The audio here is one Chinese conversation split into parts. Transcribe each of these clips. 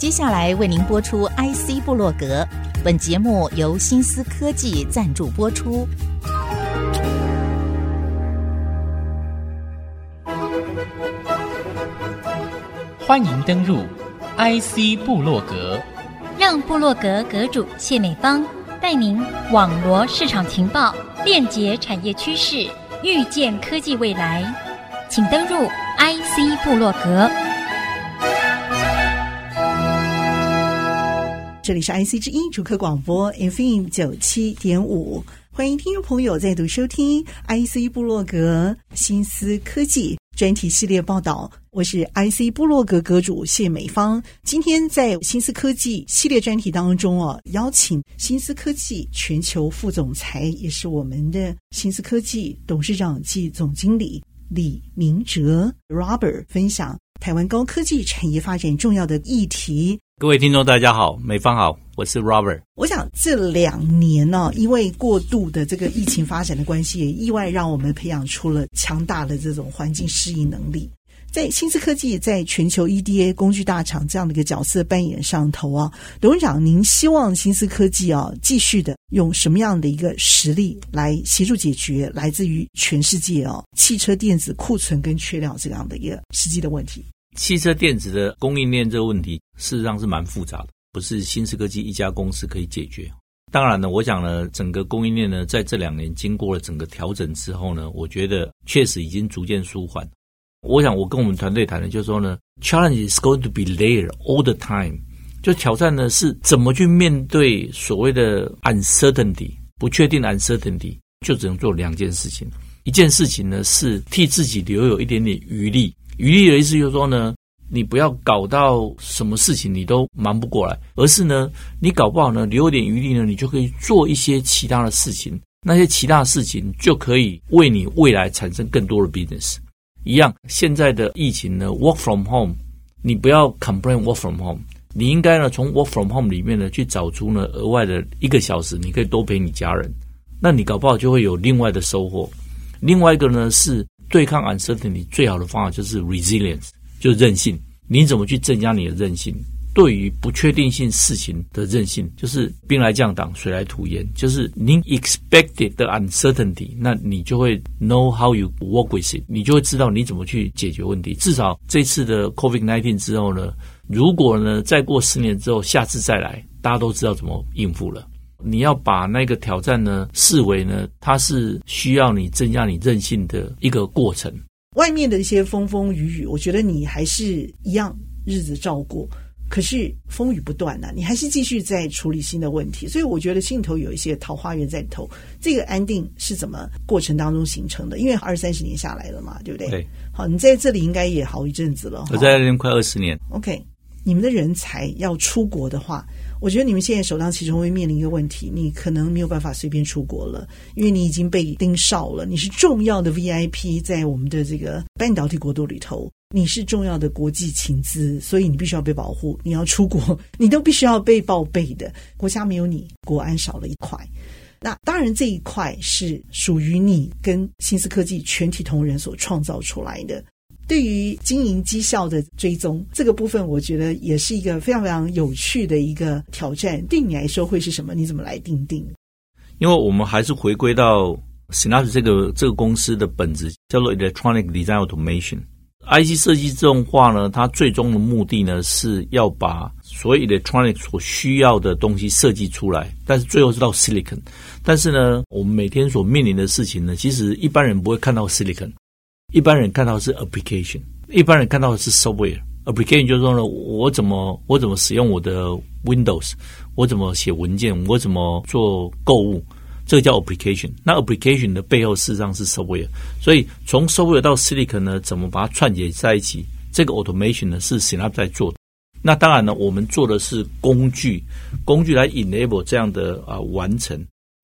接下来为您播出 IC 部落格，本节目由新思科技赞助播出。欢迎登入 IC 部落格，让部落格阁主谢美芳带您网罗市场情报，链接产业趋势，预见科技未来。请登入 IC 部落格。这里是 IC 之音主客广播 FM 九七点五，欢迎听众朋友再度收听 IC 部落格新思科技专题系列报道。我是 IC 部落格阁主谢美芳。今天在新思科技系列专题当中啊，邀请新思科技全球副总裁，也是我们的新思科技董事长暨总经理李明哲 Robert 分享台湾高科技产业发展重要的议题。各位听众，大家好，美方好，我是 Robert。我想这两年呢、哦，因为过度的这个疫情发展的关系，也意外让我们培养出了强大的这种环境适应能力。在新思科技在全球 EDA 工具大厂这样的一个角色扮演上头啊，董事长，您希望新思科技啊继续的用什么样的一个实力来协助解决来自于全世界啊汽车电子库存跟缺料这样的一个实际的问题？汽车电子的供应链这个问题，事实上是蛮复杂的，不是新思科技一家公司可以解决。当然呢，我想呢，整个供应链呢，在这两年经过了整个调整之后呢，我觉得确实已经逐渐舒缓。我想我跟我们团队谈的，就是说呢，challenge is going to be there all the time。就挑战呢，是怎么去面对所谓的 uncertainty，不确定 uncertainty，就只能做两件事情。一件事情呢，是替自己留有一点点余力。余力的意思就是说呢，你不要搞到什么事情你都忙不过来，而是呢，你搞不好呢，留一点余力呢，你就可以做一些其他的事情。那些其他事情就可以为你未来产生更多的 business。一样，现在的疫情呢，work from home，你不要 complain work from home，你应该呢，从 work from home 里面呢，去找出呢额外的一个小时，你可以多陪你家人，那你搞不好就会有另外的收获。另外一个呢是。对抗 uncertainty 最好的方法就是 resilience，就是韧性。你怎么去增加你的韧性？对于不确定性事情的韧性，就是兵来将挡，水来土掩。就是你 expected 的 uncertainty，那你就会 know how you work with it，你就会知道你怎么去解决问题。至少这次的 COVID-19 之后呢，如果呢再过十年之后，下次再来，大家都知道怎么应付了。你要把那个挑战呢视为呢，它是需要你增加你韧性的一个过程。外面的一些风风雨雨，我觉得你还是一样日子照过，可是风雨不断呐、啊，你还是继续在处理新的问题。所以我觉得心里头有一些桃花源在里头。这个安定是怎么过程当中形成的？因为二三十年下来了嘛，对不对？对。好，你在这里应该也好一阵子了。我在这边快二十年。OK，你们的人才要出国的话。我觉得你们现在首当其冲会面临一个问题，你可能没有办法随便出国了，因为你已经被盯梢了。你是重要的 VIP，在我们的这个半导体国度里头，你是重要的国际情资，所以你必须要被保护。你要出国，你都必须要被报备的。国家没有你，国安少了一块。那当然，这一块是属于你跟新思科技全体同仁所创造出来的。对于经营绩效的追踪这个部分，我觉得也是一个非常非常有趣的一个挑战。对你来说会是什么？你怎么来定定？因为我们还是回归到 Synapse 这个这个公司的本质，叫做 Electronic Design Automation。IC 设计自动化呢，它最终的目的呢是要把所有 Electronic 所需要的东西设计出来，但是最后是到 Silicon。但是呢，我们每天所面临的事情呢，其实一般人不会看到 Silicon。一般人看到的是 application，一般人看到的是 software。application 就是说呢，我怎么我怎么使用我的 Windows，我怎么写文件，我怎么做购物，这个叫 application。那 application 的背后事实上是 software。所以从 software 到 silicon 呢，怎么把它串接在一起，这个 automation 呢是 Synopsys 在做。那当然呢，我们做的是工具，工具来 enable 这样的啊完成。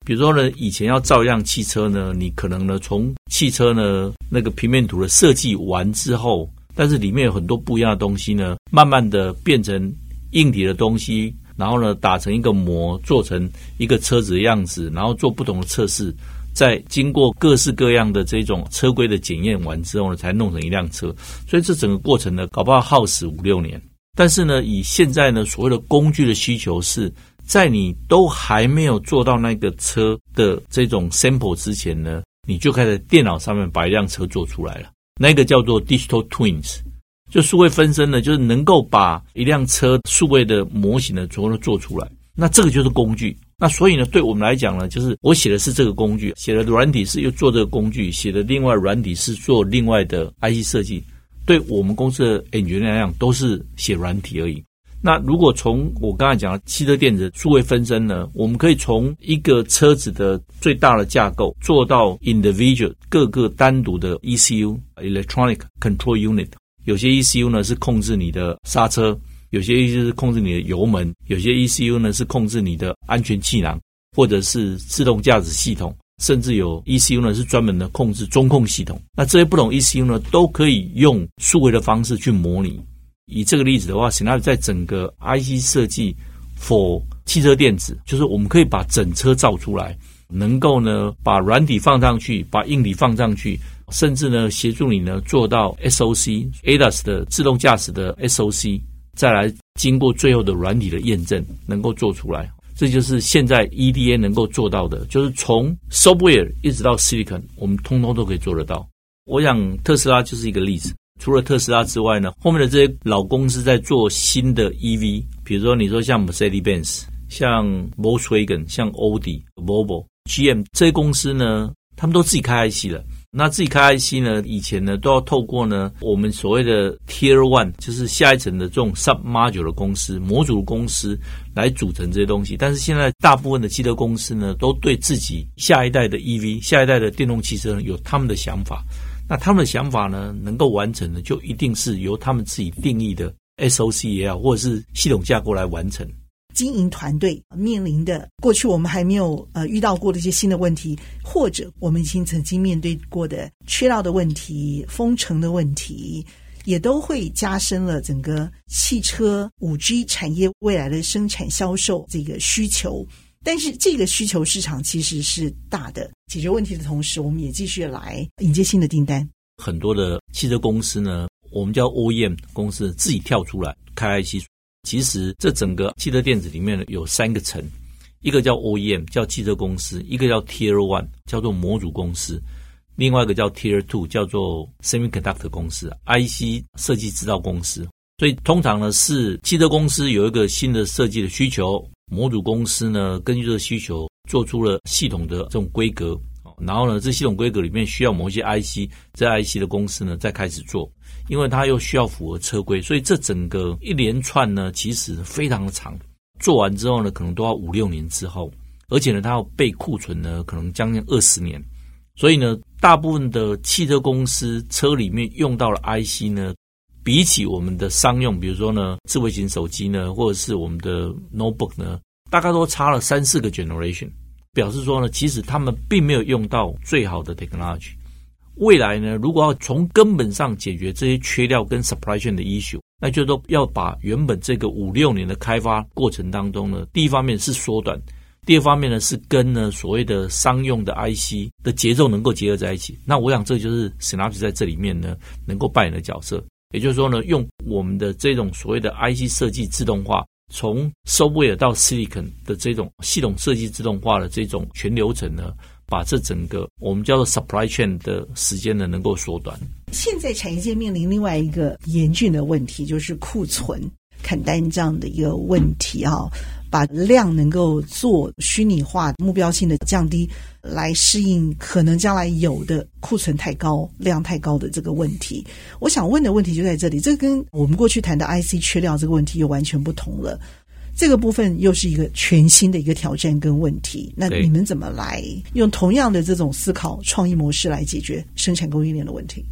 比如说呢，以前要造一辆汽车呢，你可能呢从汽车呢那个平面图的设计完之后，但是里面有很多不一样的东西呢，慢慢的变成硬体的东西，然后呢打成一个模，做成一个车子的样子，然后做不同的测试，再经过各式各样的这种车规的检验完之后呢，才弄成一辆车。所以这整个过程呢，搞不好耗时五六年。但是呢，以现在呢所谓的工具的需求是在你都还没有做到那个车的这种 sample 之前呢，你就开始电脑上面把一辆车做出来了。那个叫做 digital twins，就数位分身呢，就是能够把一辆车数位的模型呢，全部都做出来。那这个就是工具。那所以呢，对我们来讲呢，就是我写的是这个工具，写的软体是又做这个工具，写的另外软体是做另外的 IC 设计。对我们公司的 n 决定来讲，都是写软体而已。那如果从我刚才讲的汽车电子数位分身呢，我们可以从一个车子的最大的架构做到 individual 各个单独的 ECU（electronic control unit）。有些 ECU 呢是控制你的刹车。有些 ECU 是控制你的油门，有些 ECU 呢是控制你的安全气囊，或者是自动驾驶系统，甚至有 ECU 呢是专门的控制中控系统。那这些不同 ECU 呢都可以用数位的方式去模拟。以这个例子的话显然在整个 IC 设计 for 汽车电子，就是我们可以把整车造出来，能够呢把软体放上去，把硬体放上去，甚至呢协助你呢做到 SOC ADAS 的自动驾驶的 SOC。再来经过最后的软体的验证，能够做出来，这就是现在 EDA 能够做到的，就是从 software 一直到 silicon，我们通通都可以做得到。我想特斯拉就是一个例子。除了特斯拉之外呢，后面的这些老公司在做新的 EV，比如说你说像 Mercedes-Benz、像 Volkswagen、像 Audi、Volvo、GM 这些公司呢，他们都自己开 IC 了。那自己开 IC 呢？以前呢都要透过呢我们所谓的 Tier One，就是下一层的这种 Sub Module 的公司、模组公司来组成这些东西。但是现在大部分的汽车公司呢，都对自己下一代的 EV、下一代的电动汽车有他们的想法。那他们的想法呢，能够完成的，就一定是由他们自己定义的 SOC 也好，或者是系统架构来完成。经营团队面临的过去我们还没有呃遇到过的一些新的问题，或者我们已经曾经面对过的缺料的问题、封城的问题，也都会加深了整个汽车五 G 产业未来的生产销售这个需求。但是这个需求市场其实是大的，解决问题的同时，我们也继续来迎接新的订单。很多的汽车公司呢，我们叫 OEM 公司自己跳出来开 IC。其实，这整个汽车电子里面呢，有三个层，一个叫 OEM，叫汽车公司；一个叫 Tier One，叫做模组公司；另外一个叫 Tier Two，叫做 Semiconductor 公司，IC 设计制造公司。所以，通常呢是汽车公司有一个新的设计的需求，模组公司呢根据这个需求做出了系统的这种规格。然后呢，这系统规格里面需要某一些 IC，这 IC 的公司呢再开始做，因为它又需要符合车规，所以这整个一连串呢其实非常的长，做完之后呢可能都要五六年之后，而且呢它要备库存呢可能将近二十年，所以呢大部分的汽车公司车里面用到了 IC 呢，比起我们的商用，比如说呢智慧型手机呢，或者是我们的 notebook 呢，大概都差了三四个 generation。表示说呢，其实他们并没有用到最好的 technology。未来呢，如果要从根本上解决这些缺料跟 supply chain 的 issue，那就都要把原本这个五六年的开发过程当中呢，第一方面是缩短，第二方面呢是跟呢所谓的商用的 IC 的节奏能够结合在一起。那我想这就是 Synopsys 在这里面呢能够扮演的角色，也就是说呢，用我们的这种所谓的 IC 设计自动化。从 software 到 silicon 的这种系统设计自动化的这种全流程呢，把这整个我们叫做 supply chain 的时间呢，能够缩短。现在产业界面临另外一个严峻的问题，就是库存砍单这样的一个问题啊。把量能够做虚拟化、目标性的降低，来适应可能将来有的库存太高、量太高的这个问题。我想问的问题就在这里，这跟我们过去谈的 IC 缺料这个问题又完全不同了。这个部分又是一个全新的一个挑战跟问题。那你们怎么来用同样的这种思考创意模式来解决生产供应链的问题？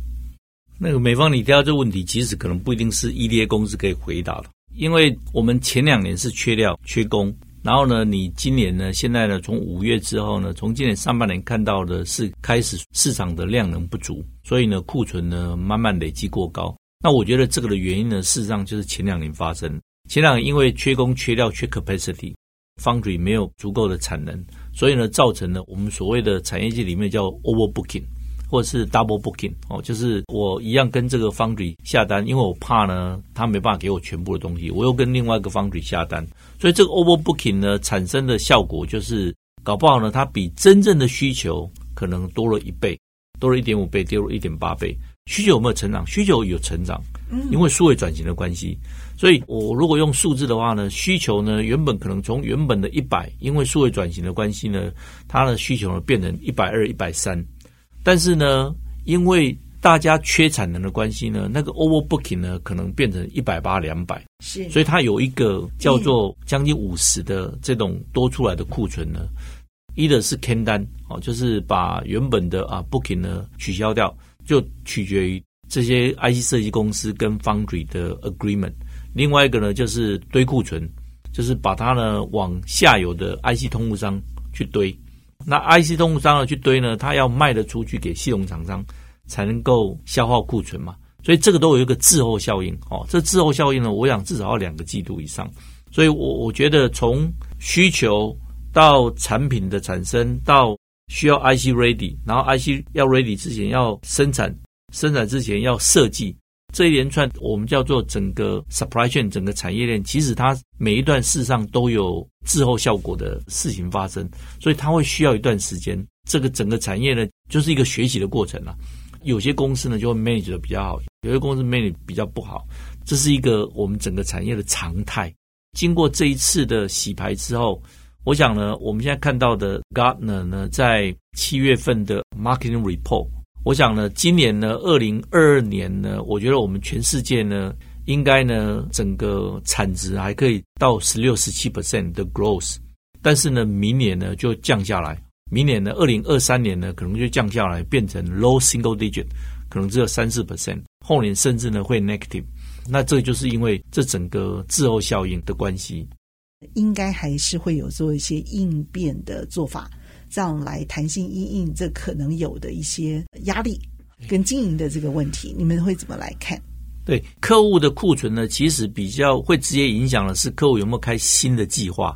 那个美方，你提到这个问题，其实可能不一定是 EDA 公司可以回答的。因为我们前两年是缺料、缺工，然后呢，你今年呢，现在呢，从五月之后呢，从今年上半年看到的是开始市场的量能不足，所以呢，库存呢慢慢累积过高。那我觉得这个的原因呢，事实上就是前两年发生，前两年因为缺工、缺料、缺 capacity，foundry 没有足够的产能，所以呢，造成了我们所谓的产业界里面叫 overbooking，或者是 double booking 哦，就是我一样跟这个 foundry 下单，因为我怕呢，他没办法给我全部的东西，我又跟另外一个 foundry 下单，所以这个 over booking 呢产生的效果就是，搞不好呢，它比真正的需求可能多了一倍，多了一点五倍，多了一点八倍。需求有没有成长？需求有成长，因为数位转型的关系。所以我如果用数字的话呢，需求呢原本可能从原本的一百，因为数位转型的关系呢，它的需求呢变成一百二、一百三。但是呢，因为大家缺产能的关系呢，那个 overbooking 呢可能变成一百八、两百。是，所以它有一个叫做将近五十的这种多出来的库存呢，一的是 can 单哦，就是把原本的啊 booking 呢取消掉。就取决于这些 IC 设计公司跟 Foundry 的 agreement。另外一个呢，就是堆库存，就是把它呢往下游的 IC 通路商去堆。那 IC 通路商呢去堆呢，它要卖得出去给系统厂商，才能够消耗库存嘛。所以这个都有一个滞后效应哦。这滞后效应呢，我想至少要两个季度以上。所以我我觉得从需求到产品的产生到需要 IC ready，然后 IC 要 ready 之前要生产，生产之前要设计，这一连串我们叫做整个 supply chain 整个产业链，其实它每一段事实上都有滞后效果的事情发生，所以它会需要一段时间。这个整个产业呢，就是一个学习的过程了。有些公司呢就会 manage 的比较好，有些公司 manage 比较不好，这是一个我们整个产业的常态。经过这一次的洗牌之后。我想呢，我们现在看到的 Gartner 呢，在七月份的 Marketing Report，我想呢，今年呢，二零二二年呢，我觉得我们全世界呢，应该呢，整个产值还可以到十六、十七 percent 的 growth，但是呢，明年呢就降下来，明年呢，二零二三年呢，可能就降下来，变成 low single digit，可能只有三四 percent，后年甚至呢会 negative，那这就是因为这整个滞后效应的关系。应该还是会有做一些应变的做法，这样来弹性因应这可能有的一些压力跟经营的这个问题，你们会怎么来看？对客户的库存呢，其实比较会直接影响的是客户有没有开新的计划。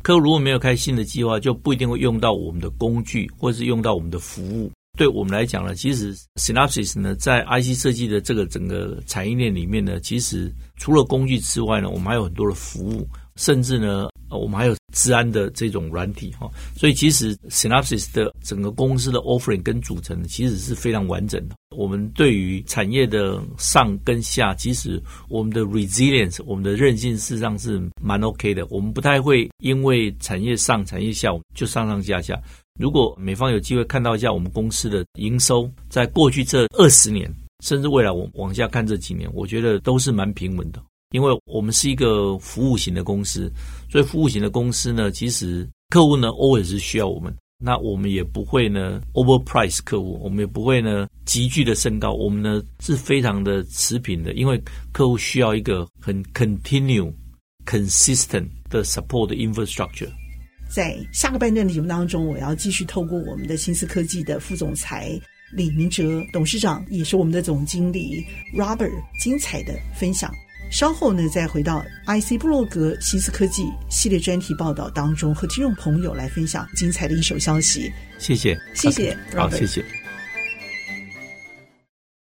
客户如果没有开新的计划，就不一定会用到我们的工具，或是用到我们的服务。对我们来讲呢，其实 Synopsys 呢，在 IC 设计的这个整个产业链里面呢，其实除了工具之外呢，我们还有很多的服务。甚至呢，呃我们还有治安的这种软体哈，所以其实 Synopsys 的整个公司的 offering 跟组成其实是非常完整的。我们对于产业的上跟下，其实我们的 resilience，我们的韧性事实上是蛮 OK 的。我们不太会因为产业上、产业下就上上下下。如果美方有机会看到一下我们公司的营收，在过去这二十年，甚至未来我往下看这几年，我觉得都是蛮平稳的。因为我们是一个服务型的公司，所以服务型的公司呢，其实客户呢 always 是需要我们，那我们也不会呢 overprice 客户，我们也不会呢急剧的升高，我们呢是非常的持平的，因为客户需要一个很 continue、consistent 的 support infrastructure。在下个半段的节目当中，我要继续透过我们的新思科技的副总裁李明哲董事长，也是我们的总经理 Robert 精彩的分享。稍后呢，再回到 IC 布洛格新思科技系列专题报道当中，和听众朋友来分享精彩的一手消息。谢谢，谢谢.好，谢谢。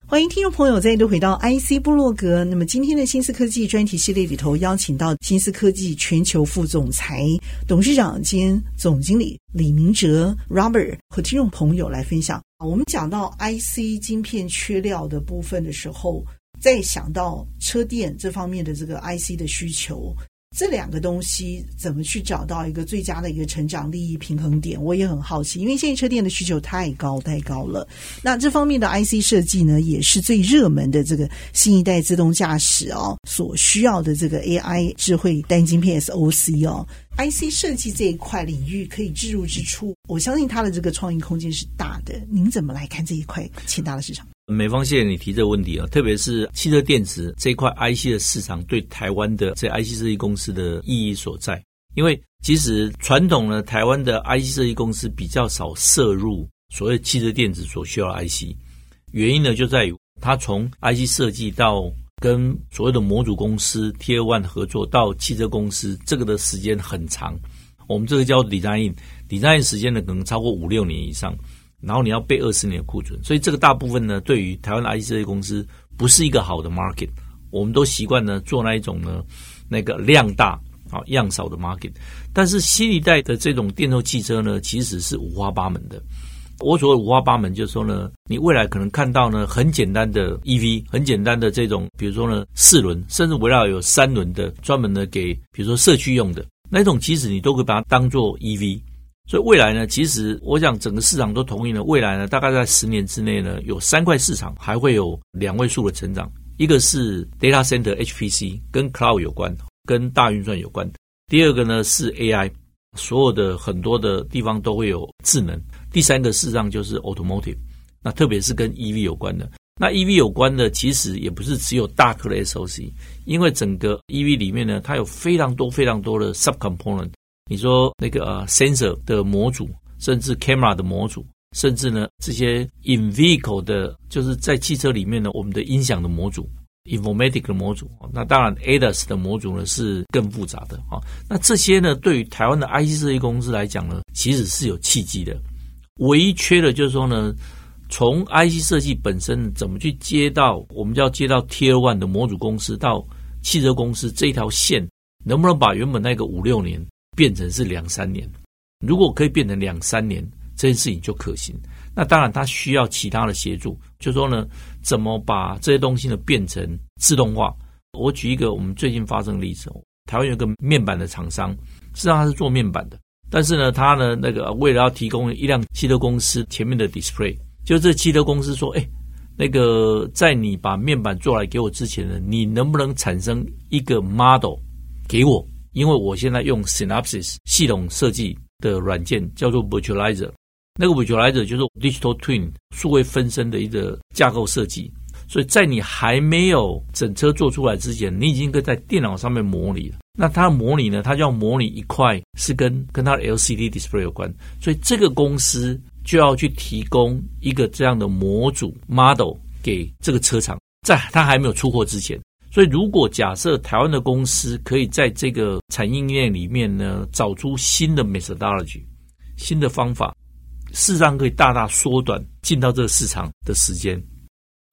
欢迎听众朋友再度回到 IC 布洛格。那么今天的新思科技专题系列里头，邀请到新思科技全球副总裁、董事长兼总经理李明哲 Robert 和听众朋友来分享。我们讲到 IC 晶片缺料的部分的时候。再想到车电这方面的这个 IC 的需求，这两个东西怎么去找到一个最佳的一个成长利益平衡点？我也很好奇，因为现在车电的需求太高太高了。那这方面的 IC 设计呢，也是最热门的这个新一代自动驾驶哦所需要的这个 AI 智慧单晶片 SoC 哦，IC 设计这一块领域可以置入之处，我相信它的这个创意空间是大的。您怎么来看这一块潜大的市场？美方谢谢你提这个问题啊，特别是汽车电子这一块 IC 的市场对台湾的这 IC 设计公司的意义所在。因为其实传统呢，台湾的 IC 设计公司比较少涉入所谓汽车电子所需要的 IC，原因呢就在于它从 IC 设计到跟所谓的模组公司 Tier One 合作到汽车公司，这个的时间很长。我们这个叫 design，design 时间呢可能超过五六年以上。然后你要备二十年的库存，所以这个大部分呢，对于台湾的 IC 设计公司不是一个好的 market。我们都习惯呢做那一种呢，那个量大啊样少的 market。但是新一代的这种电动汽车呢，其实是五花八门的。我所谓五花八门，就是说呢，你未来可能看到呢很简单的 EV，很简单的这种，比如说呢四轮，甚至围绕有三轮的，专门的给比如说社区用的那种，其实你都可以把它当做 EV。所以未来呢，其实我想整个市场都同意了，未来呢大概在十年之内呢，有三块市场还会有两位数的成长，一个是 Data Center HPC，跟 Cloud 有关，跟大运算有关；第二个呢是 AI，所有的很多的地方都会有智能。第三个事实上就是 automotive，那特别是跟 EV 有关的。那 EV 有关的其实也不是只有大颗的 SOC，因为整个 EV 里面呢，它有非常多非常多的 subcomponent。你说那个呃 sensor 的模组，甚至 camera 的模组，甚至呢这些 in vehicle 的，就是在汽车里面呢，我们的音响的模组，informatic 的模组。那当然 ADAS 的模组呢是更复杂的啊。那这些呢，对于台湾的 IC 设计公司来讲呢，其实是有契机的。唯一缺的就是说呢，从 IC 设计本身怎么去接到，我们就要接到 Tier One 的模组公司到汽车公司这一条线，能不能把原本那个五六年变成是两三年？如果可以变成两三年，这件事情就可行。那当然，它需要其他的协助，就说呢，怎么把这些东西呢变成自动化？我举一个我们最近发生的例子，台湾有个面板的厂商，实际上它是做面板的。但是呢，他呢，那个为了要提供一辆汽车公司前面的 display，就这汽车公司说，哎，那个在你把面板做来给我之前呢，你能不能产生一个 model 给我？因为我现在用 Synopsys 系统设计的软件叫做 Virtualizer，那个 Virtualizer 就是 Digital Twin 数位分身的一个架构设计。所以在你还没有整车做出来之前，你已经可以在电脑上面模拟了。那它模拟呢？它就要模拟一块是跟跟它的 LCD display 有关，所以这个公司就要去提供一个这样的模组 model 给这个车厂，在它还没有出货之前。所以如果假设台湾的公司可以在这个产业链里面呢，找出新的 methodology、新的方法，事实上可以大大缩短进到这个市场的时间。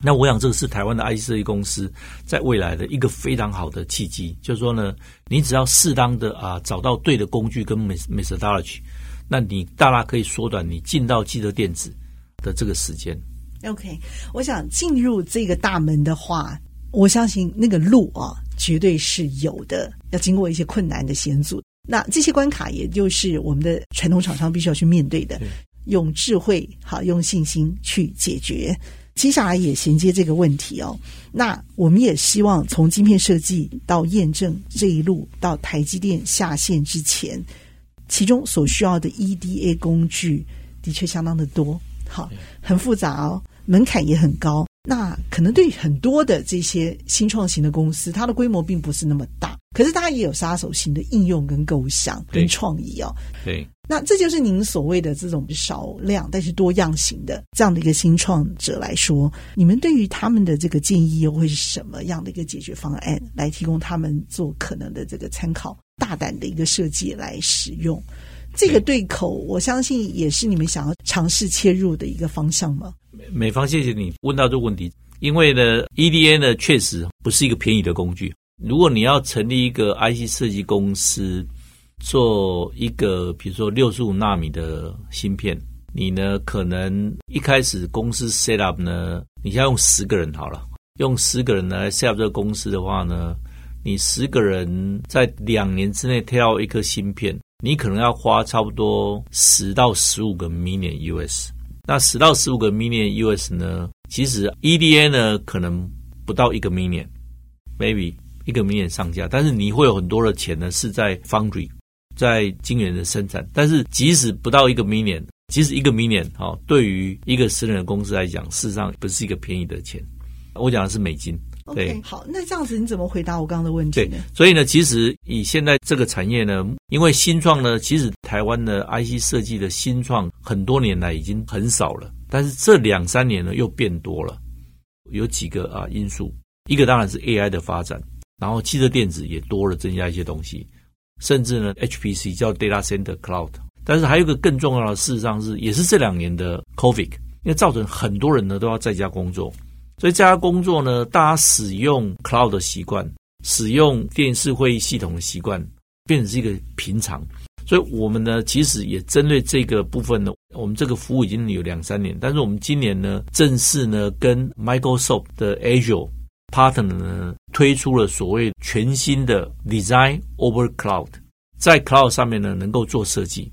那我想，这个是台湾的 IC 设计公司在未来的一个非常好的契机，就是说呢，你只要适当的啊找到对的工具跟 methodology，那你大大可以缩短你进到汽车电子的这个时间。OK，我想进入这个大门的话，我相信那个路啊，绝对是有的，要经过一些困难的险阻。那这些关卡，也就是我们的传统厂商必须要去面对的，对。用智慧好，用信心去解决。接下来也衔接这个问题哦，那我们也希望从晶片设计到验证这一路到台积电下线之前，其中所需要的 EDA 工具的确相当的多，好，很复杂哦，门槛也很高。那可能对很多的这些新创型的公司，它的规模并不是那么大，可是它也有杀手型的应用跟构想跟创意哦。对。那这就是您所谓的这种少量但是多样型的这样的一个新创者来说，你们对于他们的这个建议又会是什么样的一个解决方案，来提供他们做可能的这个参考，大胆的一个设计来使用？这个对口，我相信也是你们想要尝试切入的一个方向吗？美方，谢谢你问到这个问题，因为呢，EDA 呢确实不是一个便宜的工具。如果你要成立一个 IC 设计公司，做一个比如说六十五纳米的芯片，你呢可能一开始公司 set up 呢，你先用十个人好了，用十个人来 set up 这个公司的话呢，你十个人在两年之内挑一颗芯片，你可能要花差不多十到十五个 million US。那十到十五个 million US 呢，其实 EDA 呢可能不到一个 million，maybe 一个 million 上架，但是你会有很多的钱呢是在 foundry。在晶圆的生产，但是即使不到一个 million，即使一个 million，哦，对于一个私人的公司来讲，事实上不是一个便宜的钱。我讲的是美金。对，okay, 好，那这样子你怎么回答我刚刚的问题呢？对，所以呢，其实以现在这个产业呢，因为新创呢，其实台湾的 IC 设计的新创很多年来已经很少了，但是这两三年呢又变多了，有几个啊因素，一个当然是 AI 的发展，然后汽车电子也多了增加一些东西。甚至呢，HPC 叫 Data Center Cloud，但是还有一个更重要的，事实上是也是这两年的 COVID，因为造成很多人呢都要在家工作，所以在家工作呢，大家使用 Cloud 的习惯，使用电视会议系统的习惯，变成是一个平常。所以我们呢，其实也针对这个部分呢，我们这个服务已经有两三年，但是我们今年呢，正式呢跟 Microsoft 的 Azure Partner 呢推出了所谓全新的 Design over Cloud，在 Cloud 上面呢能够做设计，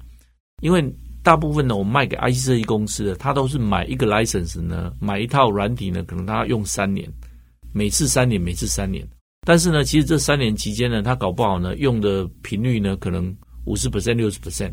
因为大部分呢我们卖给 IC 设计公司的，他都是买一个 license 呢，买一套软体呢，可能他用三年，每次三年，每次三年，但是呢，其实这三年期间呢，他搞不好呢用的频率呢可能。五十 percent 六十 percent，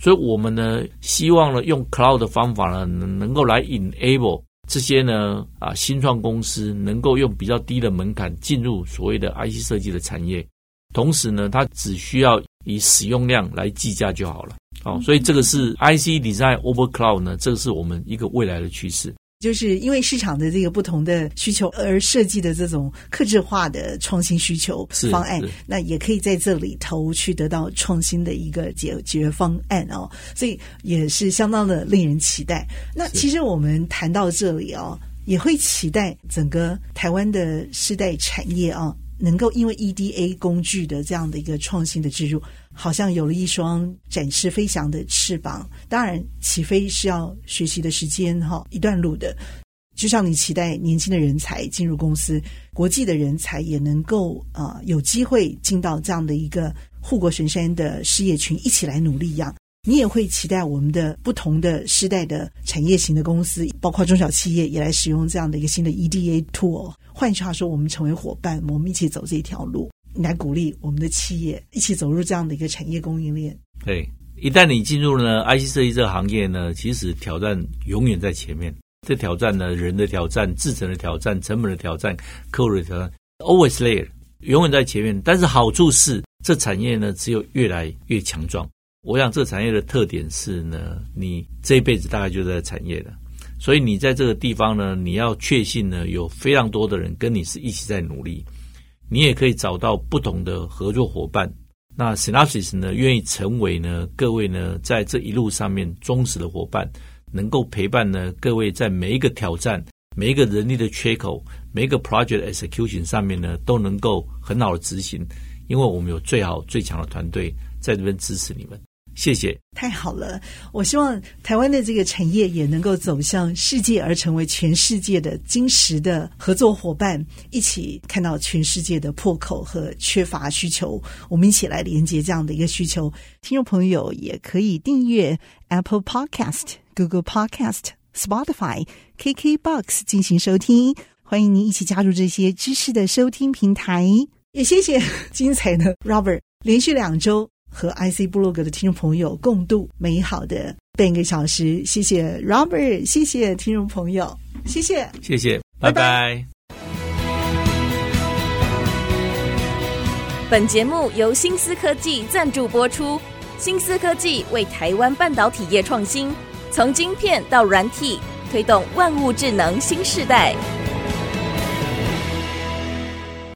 所以我们呢希望呢用 cloud 的方法呢能能够来 enable 这些呢啊新创公司能够用比较低的门槛进入所谓的 IC 设计的产业，同时呢它只需要以使用量来计价就好了。好，所以这个是 IC design over cloud 呢，这个是我们一个未来的趋势。就是因为市场的这个不同的需求而设计的这种克制化的创新需求方案，那也可以在这里头去得到创新的一个解决方案哦，所以也是相当的令人期待。那其实我们谈到这里哦，也会期待整个台湾的世代产业啊。能够因为 EDA 工具的这样的一个创新的植入，好像有了一双展翅飞翔的翅膀。当然，起飞是要学习的时间哈，一段路的。就像你期待年轻的人才进入公司，国际的人才也能够啊、呃、有机会进到这样的一个护国神山的事业群，一起来努力一样。你也会期待我们的不同的世代的产业型的公司，包括中小企业，也来使用这样的一个新的 EDA tool。换句话说，我们成为伙伴，我们一起走这条路，来鼓励我们的企业一起走入这样的一个产业供应链。对，一旦你进入了 IC 设计这个行业呢，其实挑战永远在前面。这挑战呢，人的挑战、制程的挑战、成本的挑战、客户的挑战，always there，永远在前面。但是好处是，这产业呢，只有越来越强壮。我想这产业的特点是呢，你这一辈子大概就在产业了，所以你在这个地方呢，你要确信呢，有非常多的人跟你是一起在努力，你也可以找到不同的合作伙伴。那 Synopsys 呢，愿意成为呢各位呢在这一路上面忠实的伙伴，能够陪伴呢各位在每一个挑战、每一个人力的缺口、每一个 project execution 上面呢，都能够很好的执行，因为我们有最好最强的团队在这边支持你们。谢谢，太好了！我希望台湾的这个产业也能够走向世界，而成为全世界的精实的合作伙伴，一起看到全世界的破口和缺乏需求，我们一起来连接这样的一个需求。听众朋友也可以订阅 Apple Podcast、Google Podcast、Spotify、KKBox 进行收听。欢迎您一起加入这些知识的收听平台。也谢谢精彩的 Robert，连续两周。和 IC 部落格的听众朋友共度美好的半个小时，谢谢 Robert，谢谢听众朋友，谢谢，谢谢，拜拜。拜拜。本节目由新思科技赞助播出，新思科技为台湾半导体业创新，从晶片到软体，推动万物智能新时代。